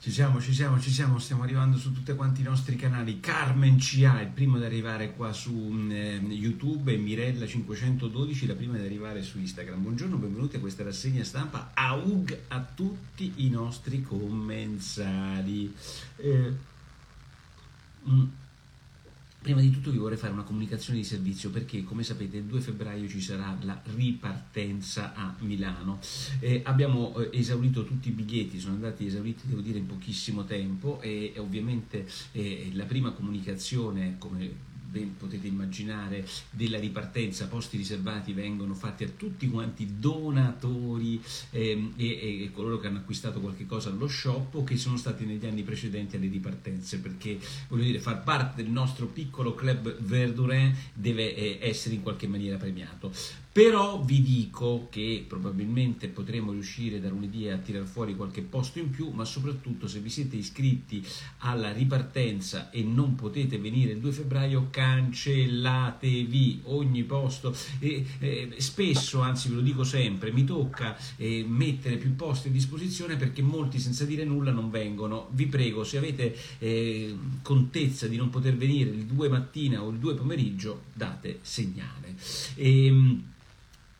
Ci siamo, ci siamo, ci siamo, stiamo arrivando su tutti quanti i nostri canali. Carmen CA, il primo ad arrivare qua su eh, YouTube, e Mirella512, la prima ad arrivare su Instagram. Buongiorno, benvenuti a questa rassegna stampa. AUG a tutti i nostri commensali. Eh, mm. Prima di tutto vi vorrei fare una comunicazione di servizio perché come sapete il 2 febbraio ci sarà la ripartenza a Milano. Eh, abbiamo eh, esaurito tutti i biglietti, sono andati esauriti devo dire in pochissimo tempo e, e ovviamente eh, la prima comunicazione come ben potete immaginare, della ripartenza, posti riservati vengono fatti a tutti quanti donatori ehm, e, e, coloro che hanno acquistato qualche cosa allo shop o che sono stati negli anni precedenti alle ripartenze, perché voglio dire, far parte del nostro piccolo club Verdurin deve eh, essere in qualche maniera premiato. Però vi dico che probabilmente potremo riuscire da lunedì a tirar fuori qualche posto in più, ma soprattutto se vi siete iscritti alla ripartenza e non potete venire il 2 febbraio, cancellatevi ogni posto. E, eh, spesso, anzi ve lo dico sempre, mi tocca eh, mettere più posti a disposizione perché molti senza dire nulla non vengono. Vi prego, se avete eh, contezza di non poter venire il 2 mattina o il 2 pomeriggio, date segnale. E, ehm,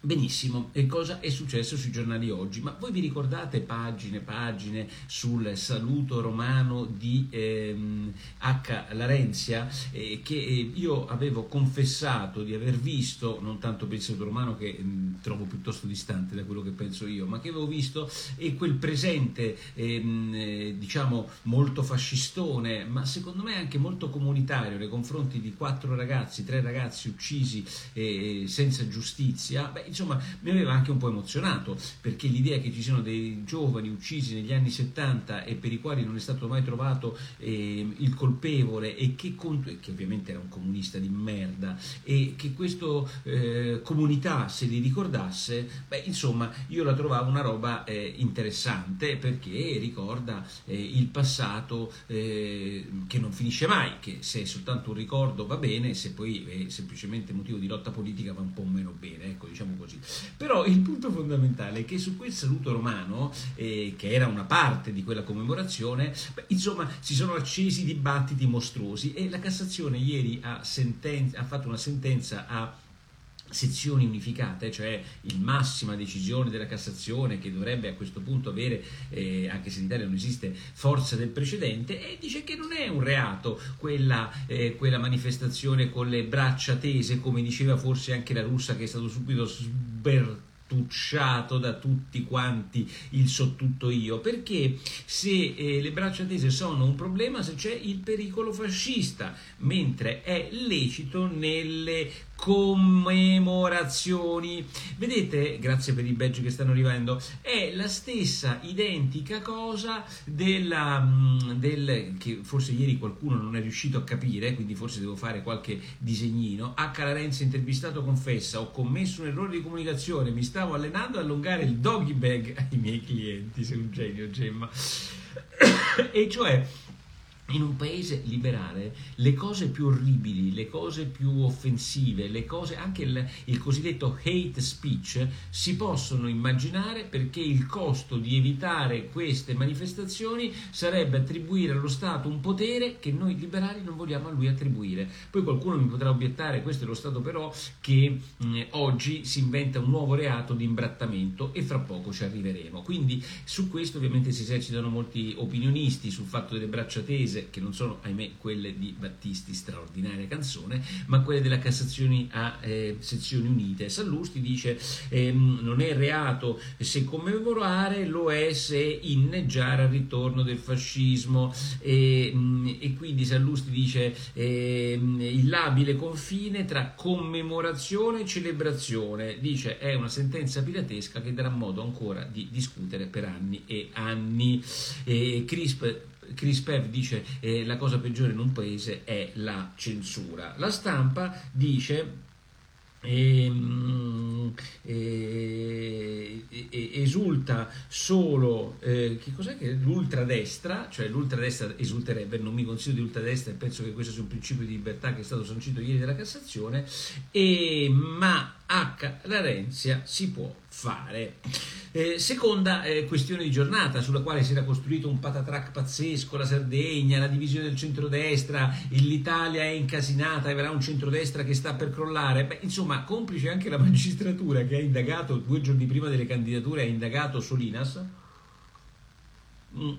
Benissimo, e cosa è successo sui giornali oggi? Ma voi vi ricordate pagine, e pagine sul saluto romano di ehm, H. Larenzia eh, che eh, io avevo confessato di aver visto, non tanto per il saluto romano che mh, mm, trovo piuttosto distante da quello che penso io, ma che avevo visto e quel presente ehm, eh, diciamo molto fascistone, ma secondo me anche molto comunitario nei confronti di quattro ragazzi, tre ragazzi uccisi eh, senza giustizia. Beh, insomma mi aveva anche un po' emozionato perché l'idea che ci siano dei giovani uccisi negli anni 70 e per i quali non è stato mai trovato eh, il colpevole e che, che, ovviamente era un comunista di merda e che questa eh, comunità se li ricordasse, beh insomma io la trovavo una roba eh, interessante perché ricorda eh, il passato eh, che non finisce mai, che se è soltanto un ricordo va bene, se poi è semplicemente motivo di lotta politica va un po' meno bene, ecco diciamo così. Però il punto fondamentale è che su quel saluto romano, eh, che era una parte di quella commemorazione, beh, insomma si sono accesi dibattiti mostruosi e la Cassazione ieri ha, senten- ha fatto una sentenza a sezioni unificate, cioè il massima decisione della Cassazione che dovrebbe a questo punto avere, eh, anche se in Italia non esiste, forza del precedente, e dice che non è un reato quella, eh, quella manifestazione con le braccia tese, come diceva forse anche la russa che è stato subito sber cartucciato da tutti quanti il so tutto io, perché se eh, le braccia tese sono un problema se c'è il pericolo fascista, mentre è lecito nelle commemorazioni. Vedete, grazie per i badge che stanno arrivando, è la stessa identica cosa della, mm, del, che forse ieri qualcuno non è riuscito a capire, quindi forse devo fare qualche disegnino. H. Larenzi intervistato confessa, ho commesso un errore di comunicazione, mi stavo allenando ad allungare il doggy bag ai miei clienti, sei un genio Gemma. e cioè in un paese liberale le cose più orribili, le cose più offensive, le cose, anche il, il, cosiddetto hate speech si possono immaginare perché il costo di evitare queste manifestazioni sarebbe attribuire allo Stato un potere che noi liberali non vogliamo a lui attribuire. Poi qualcuno mi potrà obiettare, questo è lo Stato però, che mh, oggi si inventa un nuovo reato di imbrattamento e fra poco ci arriveremo. Quindi su questo ovviamente si esercitano molti opinionisti sul fatto delle braccia tese cose che non sono, ahimè, quelle di Battisti, straordinaria canzone, ma quelle della Cassazione a eh, sezioni unite. Sallusti dice ehm, non è reato se commemorare, lo è se inneggiare al ritorno del fascismo e, mm, e quindi Sallusti dice ehm, il labile confine tra commemorazione e celebrazione, dice è una sentenza piratesca che darà modo ancora di discutere per anni e anni. E Crisp Chris Pev dice eh, la cosa peggiore in un paese è la censura. La stampa dice ehm, eh, eh, esulta solo eh, che cos'è che l'ultradestra, cioè l'ultradestra esulterebbe, non mi consiglio di ultradestra e penso che questo sia un principio di libertà che è stato sancito ieri dalla Cassazione, e, ma H. Larenzia si può fare. Eh, seconda eh, questione di giornata sulla quale si era costruito un patatrack pazzesco, la Sardegna, la divisione del centrodestra, l'Italia è incasinata e avrà un centrodestra che sta per crollare. Beh, insomma, complice anche la magistratura che ha indagato due giorni prima delle candidature, ha indagato Solinas. Mm.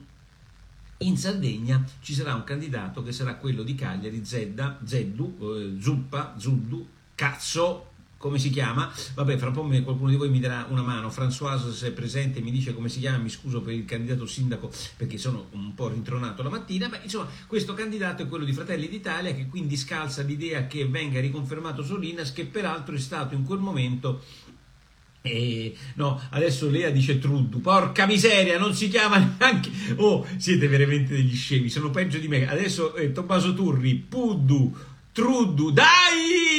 In Sardegna ci sarà un candidato che sarà quello di Cagliari, Zedda, Zeddu, eh, Zuppa, Zuddu, Cazzo, come si chiama? Vabbè, fra un po' qualcuno di voi mi darà una mano. Françoise, se è presente, mi dice come si chiama. Mi scuso per il candidato sindaco perché sono un po' rintronato la mattina. Beh, insomma, questo candidato è quello di Fratelli d'Italia che quindi scalza l'idea che venga riconfermato Solinas, che peraltro è stato in quel momento e no, adesso Lea dice Truddu, porca miseria, non si chiama neanche. Oh, siete veramente degli scemi, sono peggio di me. Adesso eh, Tommaso Turri, Puddu, Truddu, dai,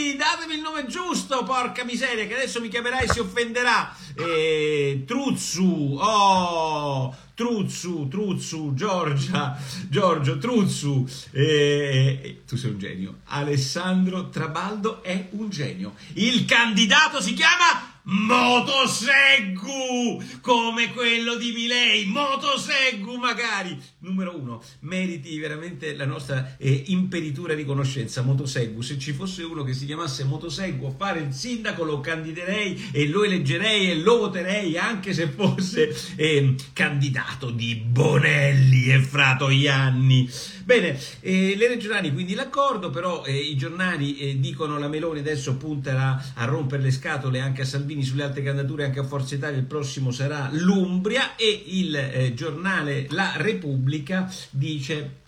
datemi il nome giusto, porca miseria, che adesso mi chiamerai e si offenderà. Eh, Truzzu, oh, Truzzu, Truzzu, Giorgia, Giorgio, Truzzu, eh, tu sei un genio. Alessandro Trabaldo è un genio. Il candidato si chiama Motoseggu come quello di Milei, Motoseggu magari. Numero uno, meriti veramente la nostra eh, imperitura riconoscenza. Motoseggu, se ci fosse uno che si chiamasse Motoseggu a fare il sindaco, lo candiderei e lo eleggerei e lo voterei anche se fosse eh, candidato di Bonelli e Fratoianni. Bene, eh, le regionali quindi l'accordo, però eh, i giornali eh, dicono la Meloni adesso punterà a rompere le scatole anche a Salvini sulle altre candidature, anche a Forza Italia, il prossimo sarà l'Umbria e il eh, giornale La Repubblica dice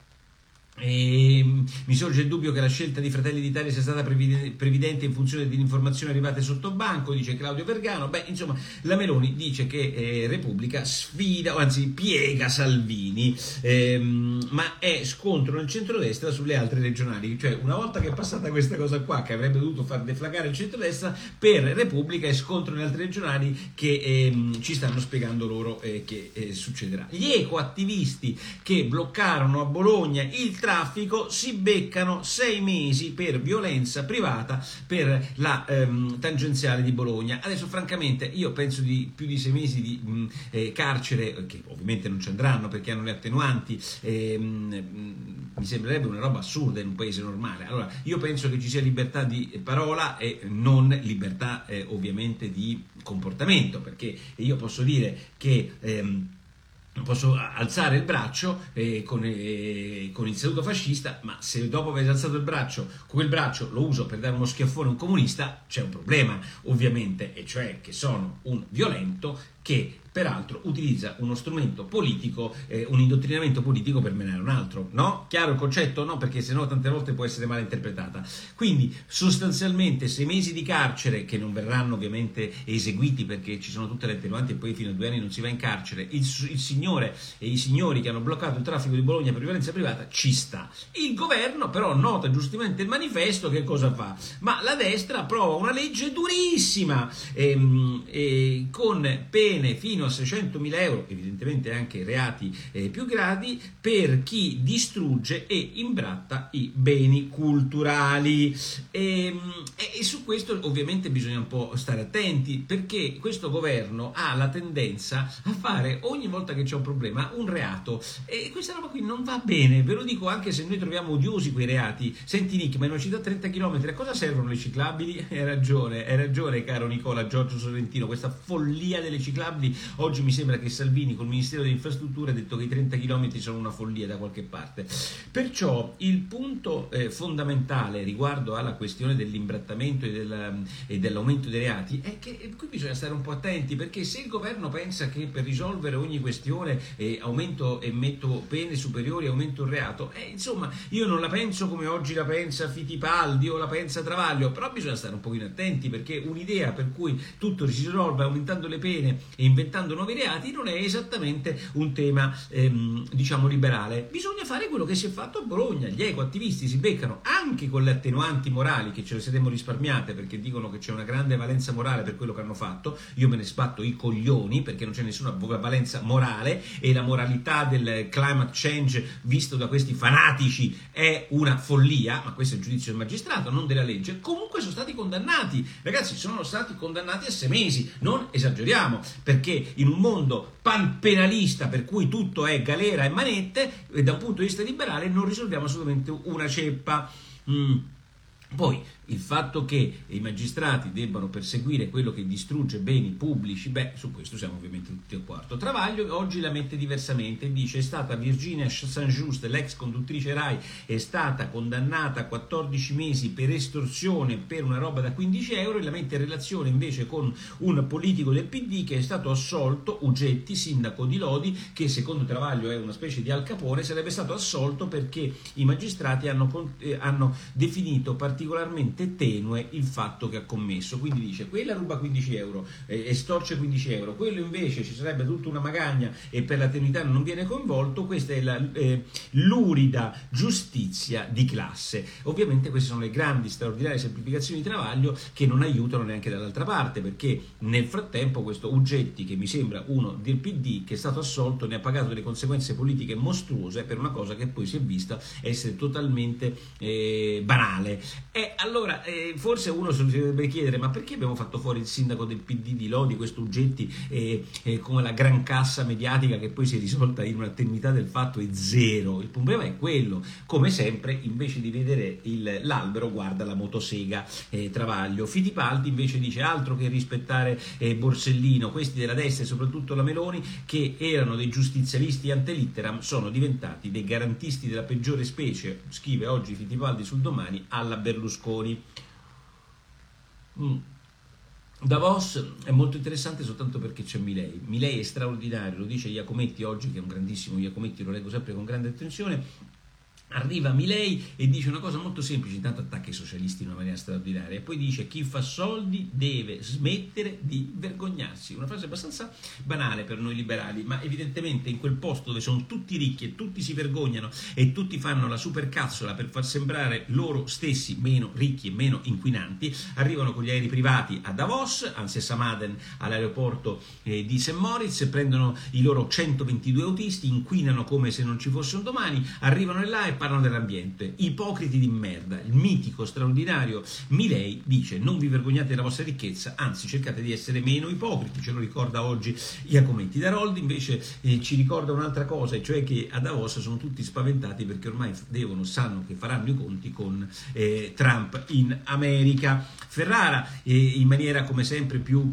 e mm, mi sorge il dubbio che la scelta di Fratelli d'Italia sia stata previdente in funzione di informazioni arrivate sotto banco, dice Claudio Vergano. Beh, insomma, la Meloni dice che eh, Repubblica sfida, o anzi piega Salvini, ehm, ma è scontro nel centrodestra sulle altre regionali. Cioè, una volta che è passata questa cosa qua, che avrebbe dovuto far deflagrare il centrodestra, per Repubblica è scontro nelle altre regionali che ehm, ci stanno spiegando loro eh, che eh, succederà. Gli ecoattivisti che bloccarono a Bologna il traffico si beccano sei mesi per violenza privata per la ehm, tangenziale di Bologna. Adesso francamente io penso di più di sei mesi di mh, mm, eh, carcere, che ovviamente non ci andranno perché hanno le attenuanti, eh, mh, mi sembrerebbe una roba assurda in un paese normale. Allora io penso che ci sia libertà di parola e non libertà eh, ovviamente di comportamento, perché io posso dire che... Ehm, posso alzare il braccio eh, con, eh, con, il saluto fascista, ma se dopo aver alzato il braccio, quel braccio lo uso per dare uno schiaffone a un comunista, c'è un problema, ovviamente, e cioè che sono un violento che peraltro utilizza uno strumento politico, eh, un indottrinamento politico per menare un altro, no? Chiaro il concetto? No, perché sennò tante volte può essere mal interpretata. Quindi sostanzialmente sei mesi di carcere, che non verranno ovviamente eseguiti perché ci sono tutte le attenuanti e poi fino a due anni non si va in carcere, il, il signore e i signori che hanno bloccato il traffico di Bologna per violenza privata ci sta. Il governo però nota giustamente il manifesto che cosa fa? Ma la destra approva una legge durissima ehm, eh, con pene fino fino a 600.000 euro, evidentemente anche reati eh, più gravi, per chi distrugge e imbratta i beni culturali. E, ehm, e, e, su questo ovviamente bisogna un po' stare attenti perché questo governo ha la tendenza a fare ogni volta che c'è un problema un reato e questa roba qui non va bene, ve lo dico anche se noi troviamo odiosi quei reati. Senti Nick, ma in una città a 30 km a cosa servono le ciclabili? Hai ragione, hai ragione caro Nicola Giorgio Sorrentino, questa follia delle ciclabili Oggi mi sembra che Salvini col Ministero delle Infrastrutture ha detto che i 30 km sono una follia da qualche parte. Perciò il punto eh, fondamentale riguardo alla questione dell'imbrattamento e, del, e, dell'aumento dei reati è che qui bisogna stare un po' attenti perché se il governo pensa che per risolvere ogni questione eh, aumento e metto pene superiori aumento il reato, eh, insomma io non la penso come oggi la pensa Fittipaldi o la pensa Travaglio, però bisogna stare un pochino attenti perché un'idea per cui tutto si risolve aumentando le pene e inventando inventando nuovi reati non è esattamente un tema, ehm, diciamo, liberale. Bisogna fare quello che si è fatto a Bologna. Gli ecoattivisti si beccano anche con le attenuanti morali che ce le saremmo risparmiate perché dicono che c'è una grande valenza morale per quello che hanno fatto. Io me ne sbatto i coglioni perché non c'è nessuna valenza morale e la moralità del climate change visto da questi fanatici è una follia, ma questo è il giudizio del magistrato, non della legge. Comunque sono stati condannati. Ragazzi, sono stati condannati a sei mesi. Non esageriamo, perché in un mondo panpenalista per cui tutto è galera e manette, e da un punto di vista liberale non risolviamo assolutamente una ceppa. Mm. Poi il fatto che i magistrati debbano perseguire quello che distrugge beni pubblici, beh, su questo siamo ovviamente tutti a quarto. Travaglio oggi la mette diversamente, dice è stata Virginia Saint-Just, l'ex conduttrice RAI, è stata condannata a 14 mesi per estorsione per una roba da 15 euro e la mette in relazione invece con un politico del PD che è stato assolto, Ugetti, sindaco di Lodi, che secondo Travaglio è una specie di Al Capone, sarebbe stato assolto perché i magistrati hanno, eh, hanno definito particolarmente estremamente tenue il fatto che ha commesso. Quindi dice quella ruba 15 euro, eh, estorce 15 euro, quello invece ci sarebbe tutta una magagna e per la tenuità non viene coinvolto. Questa è la, eh, l'urida giustizia di classe. Ovviamente queste sono le grandi, straordinarie semplificazioni di Travaglio che non aiutano neanche dall'altra parte perché nel frattempo questo Ugetti, che mi sembra uno del PD, che è stato assolto, ne ha pagato delle conseguenze politiche mostruose per una cosa che poi si è vista essere totalmente eh, banale. E allora allora, eh, forse uno si dovrebbe chiedere, ma perché abbiamo fatto fuori il sindaco del PD di Lodi, questo Uggetti, eh, eh, come la gran cassa mediatica che poi si è risolta in una tenuità del fatto è zero? Il problema è quello, come sempre, invece di vedere il, l'albero, guarda la motosega eh, Travaglio. Fittipaldi invece dice altro che rispettare eh, Borsellino, questi della destra e soprattutto la Meloni, che erano dei giustizialisti ante litteram, sono diventati dei garantisti della peggiore specie, scrive oggi Fittipaldi sul domani, alla Berlusconi. Mm. Davos è molto interessante soltanto perché c'è Milei. Milei è straordinario, lo dice Iacometti oggi, che è un grandissimo Iacometti, lo leggo sempre con grande attenzione Arriva Milei e dice una cosa molto semplice, intanto attacca i socialisti in una maniera straordinaria e poi dice chi fa soldi deve smettere di vergognarsi. Una frase abbastanza banale per noi liberali, ma evidentemente in quel posto dove sono tutti ricchi e tutti si vergognano e tutti fanno la supercazzola per far sembrare loro stessi meno ricchi e meno inquinanti, arrivano con gli aerei privati a Davos, anzi a Samaden all'aeroporto eh, di St. Moritz, prendono i loro 122 autisti, inquinano come se non ci fosse un domani, arrivano là e parlano dell'ambiente. Ipocriti di merda. Il mitico, straordinario Milei dice non vi vergognate della vostra ricchezza, anzi cercate di essere meno ipocriti. Ce lo ricorda oggi Iacometti. Daroldi invece eh, ci ricorda un'altra cosa, cioè che a Davos sono tutti spaventati perché ormai devono, sanno che faranno i conti con eh, Trump in America. Ferrara eh, in maniera come sempre più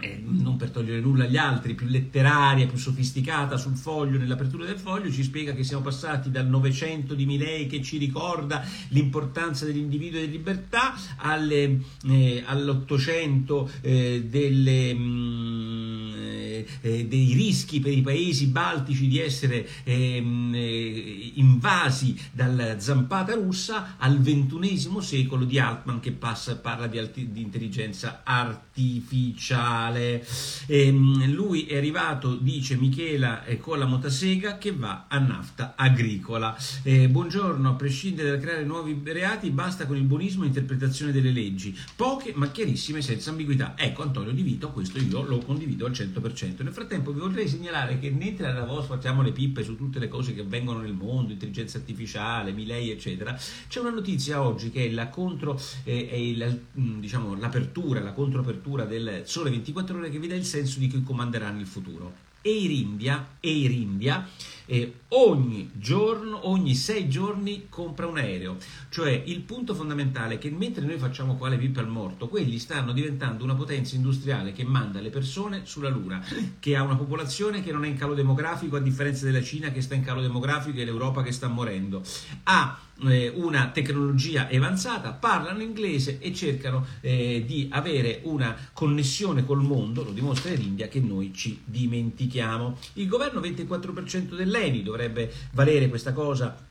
eh, non per togliere nulla agli altri, più letteraria, più sofisticata sul foglio, nell'apertura del foglio, ci spiega che siamo passati dal Novecento di Milei che ci ricorda l'importanza dell'individuo e della libertà alle, eh, all'Ottocento eh, delle... Mh, mm, eh, dei rischi per i paesi baltici di essere ehm, eh, invasi dalla zampata russa al ventunesimo secolo di Altman che passa, parla di, alti, di intelligenza artificiale. Ehm, lui è arrivato, dice Michela, eh, con la motasega che va a nafta agricola. Eh, buongiorno, a prescindere dal creare nuovi reati, basta con il buonismo e interpretazione delle leggi, poche ma chiarissime senza ambiguità. Ecco Antonio Di Vito, questo io lo condivido al 100%. Nel frattempo vi vorrei segnalare che mentre a Davos facciamo le pippe su tutte le cose che avvengono nel mondo, intelligenza artificiale, Milei, eccetera, c'è una notizia oggi che è la contro, eh, è la, mm, diciamo, l'apertura, la controapertura del Sole 24 Ore che vi dà il senso di chi comanderà nel futuro. Eirimbia, Eirimbia eh, ogni giorno, ogni sei giorni compra un aereo. Cioè il punto fondamentale è che mentre noi facciamo qua le pippe al morto, quelli stanno diventando una potenza industriale che manda le persone sulla Luna, che ha una popolazione che non è in calo demografico, a differenza della Cina che sta in calo demografico e l'Europa che sta morendo. Ha eh, una tecnologia avanzata, parlano inglese e cercano eh, di avere una connessione col mondo, lo dimostra l'India, che noi ci dimentichiamo. Il governo 24% dell'ENI dovrebbe valere questa cosa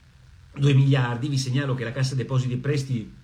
2 miliardi, vi segnalo che la Cassa Depositi e Prestiti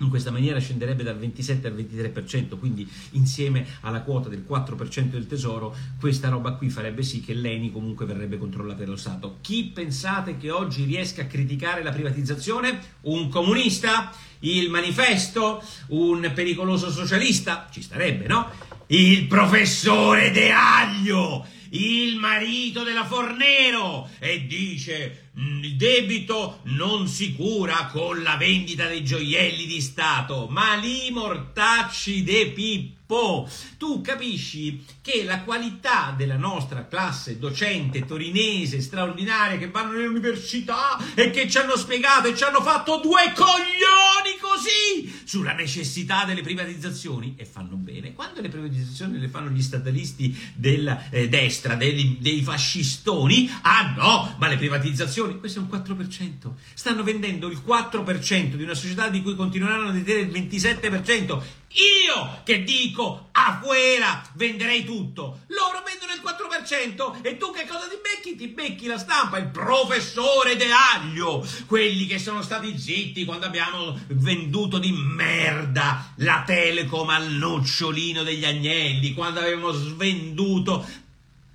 in questa maniera scenderebbe dal 27 al 23%, quindi insieme alla quota del 4% del tesoro, questa roba qui farebbe sì che l'ENI comunque verrebbe controllata dallo Stato. Chi pensate che oggi riesca a criticare la privatizzazione? Un comunista? Il manifesto? Un pericoloso socialista? Ci starebbe, no? Il professore De Aglio! Il marito della Fornero e dice mm, il debito non si cura con la vendita dei gioielli di Stato, ma li mortacci de Pippo po'. Tu capisci che la qualità della nostra classe docente torinese straordinaria che vanno nell'università e che ci hanno spiegato e ci hanno fatto due coglioni così sulla necessità delle privatizzazioni e fanno bene. Quando le privatizzazioni le fanno gli statalisti della eh, destra, dei, dei fascistoni, ah no, ma le privatizzazioni, questo è un 4%. Stanno vendendo il 4% di una società di cui continueranno a detenere il 27%. Io che dico afuera venderei tutto, loro vendono il 4% e tu che cosa ti becchi? Ti becchi la stampa, il professore De Aglio, quelli che sono stati zitti quando abbiamo venduto di merda la Telecom al nocciolino degli agnelli, quando avevamo svenduto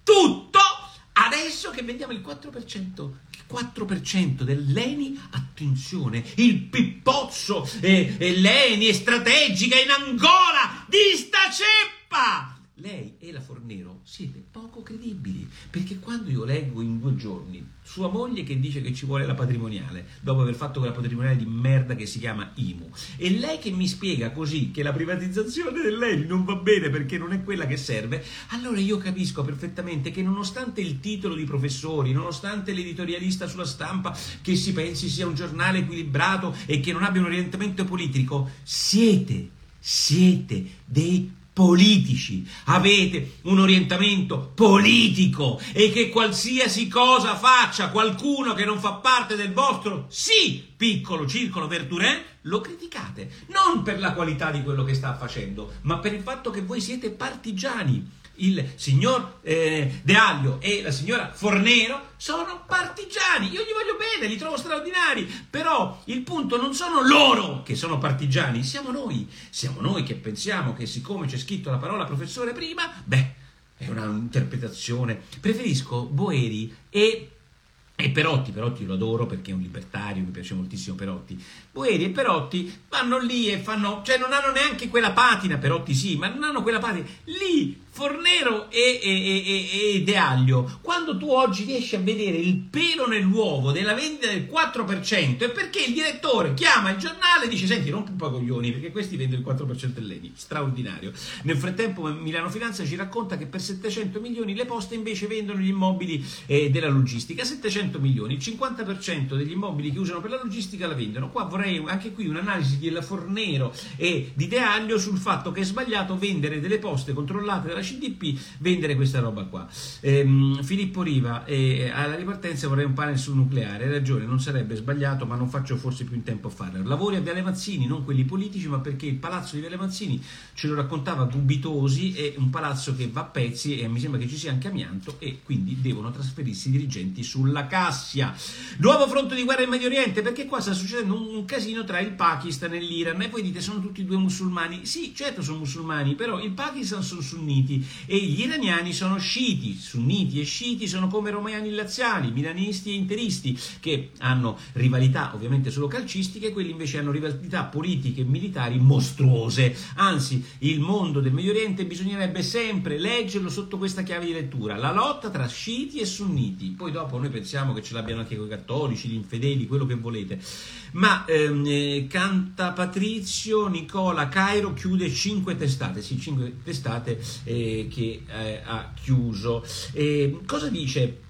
tutto, adesso che vendiamo il 4%. 4% dell'Eni, attenzione, il pippozzo e, e l'Eni è strategica in Angola di sta ceppa! Lei e la Fornero siete poco credibili, perché quando io leggo in due giorni sua moglie che dice che ci vuole la patrimoniale, dopo aver fatto quella patrimoniale di merda che si chiama IMU, e lei che mi spiega così che la privatizzazione dell'ENI non va bene perché non è quella che serve, allora io capisco perfettamente che nonostante il titolo di professori, nonostante l'editorialista sulla stampa che si pensi sia un giornale equilibrato e che non abbia un orientamento politico, siete, siete dei politici, avete un orientamento politico e che qualsiasi cosa faccia qualcuno che non fa parte del vostro sì piccolo circolo Verturin, lo criticate, non per la qualità di quello che sta facendo, ma per il fatto che voi siete partigiani il signor eh, De Aglio e la signora Fornero sono partigiani. Io gli voglio bene, li trovo straordinari. Però il punto non sono loro che sono partigiani, siamo noi. Siamo noi che pensiamo che siccome c'è scritto la parola professore prima, beh, è un'interpretazione. Preferisco Boeri e e Perotti, Perotti lo adoro perché è un libertario, mi piace moltissimo Perotti. Boeri e Perotti vanno lì e fanno, cioè non hanno neanche quella patina, Perotti sì, ma non hanno quella patina. Lì Fornero e, e, e, e De Aglio, quando tu oggi riesci a vedere il pelo nell'uovo della vendita del 4%, è perché il direttore chiama il giornale e dice: Senti, rompi un po' i coglioni perché questi vendono il 4% dell'ENI. Straordinario. Nel frattempo, Milano Finanza ci racconta che per 700 milioni le poste invece vendono gli immobili eh, della logistica. 700 milioni, il 50% degli immobili che usano per la logistica la vendono. Qua vorrei anche qui un'analisi della Fornero e di De Aglio sul fatto che è sbagliato vendere delle poste controllate dalla CDP vendere questa roba qua. Ehm, Filippo Riva, eh, alla ripartenza vorrei un panel sul nucleare, hai ragione, non sarebbe sbagliato, ma non faccio forse più in tempo a farlo. Lavori a Viale Mazzini, non quelli politici, ma perché il palazzo di Viale Mazzini ce lo raccontava Gubitosi, è un palazzo che va a pezzi e mi sembra che ci sia anche amianto e quindi devono trasferirsi i dirigenti sulla Cassia. Nuovo fronte di guerra in Medio Oriente, perché qua sta succedendo un, un casino tra il Pakistan e l'Iran e voi dite sono tutti due musulmani. Sì, certo sono musulmani, però il Pakistan sono sunniti sunniti e gli iraniani sono sciiti, sunniti e sciiti sono come romani laziali, milanisti e interisti che hanno rivalità ovviamente solo calcistiche, quelli invece hanno rivalità politiche e militari mostruose. Anzi, il mondo del Medio Oriente bisognerebbe sempre leggerlo sotto questa chiave di lettura, la lotta tra sciiti e sunniti. Poi dopo noi pensiamo che ce l'abbiano anche con i cattolici, gli infedeli, quello che volete. Ma ehm, eh, canta Patrizio Nicola Cairo chiude cinque testate, sì, cinque testate eh, che eh, ha chiuso. cosa dice?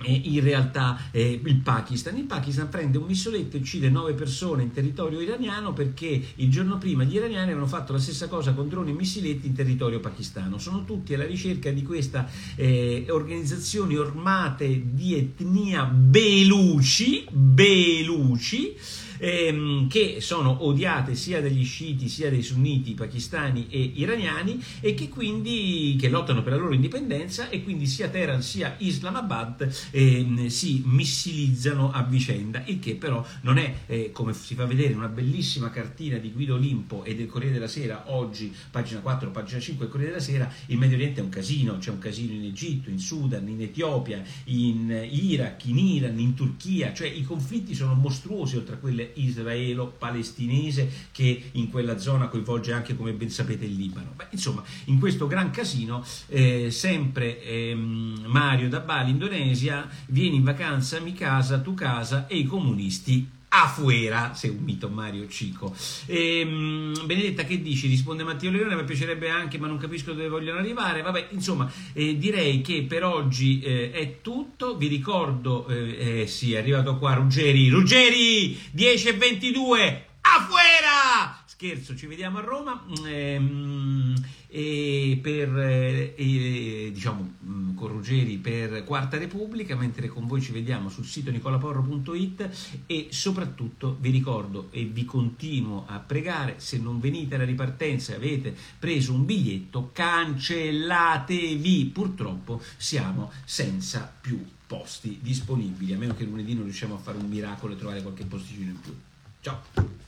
Eh, in realtà eh, il Pakistan. Il Pakistan prende un missoletto e uccide nove persone in territorio iraniano perché il giorno prima gli iraniani avevano fatto la stessa cosa con droni e missiletti in territorio pakistano. Sono tutti alla ricerca di queste eh, organizzazioni armate di etnia beluci, beluci ehm, che sono odiate sia dagli sciiti sia dai sunniti pakistani e iraniani e che quindi che lottano per la loro indipendenza e quindi sia Teheran sia Islamabad ehm, si missilizzano a vicenda, il che però non è, eh, come si fa vedere in una bellissima cartina di Guido Olimpo e del Corriere della Sera, oggi pagina 4, pagina 5 del Corriere della Sera, il Medio Oriente è un casino, c'è un casino in Egitto, in Sudan, in Etiopia, in Iraq, in Iran, in Turchia, cioè i conflitti sono mostruosi oltre a quelle israelo-palestinese che in quella zona coinvolge anche, come ben sapete, il Libano. Beh, insomma, in questo gran casino, eh, sempre ehm, Mario da Bali, Indonesia, vieni in vacanza, mi casa, tu casa e i comunisti afuera, mito Mario Cico. E, ehm, Benedetta, che dici? Risponde Matteo Leone, mi piacerebbe anche, ma non capisco dove vogliono arrivare. Vabbè, insomma, eh, direi che per oggi eh, è tutto. Vi ricordo, eh, eh sì, è arrivato qua Ruggeri, Ruggeri, 10 e 22, afuera! Scherzo, ci vediamo a Roma. Ehm, e per, eh, diciamo, mm, con Ruggeri per Quarta Repubblica, mentre con voi ci vediamo sul sito nicolaporro.it e soprattutto vi ricordo e vi continuo a pregare, se non venite alla ripartenza e avete preso un biglietto, cancellatevi, purtroppo siamo senza più posti disponibili, a meno che lunedì non riusciamo a fare un miracolo e trovare qualche posticino in più. Ciao!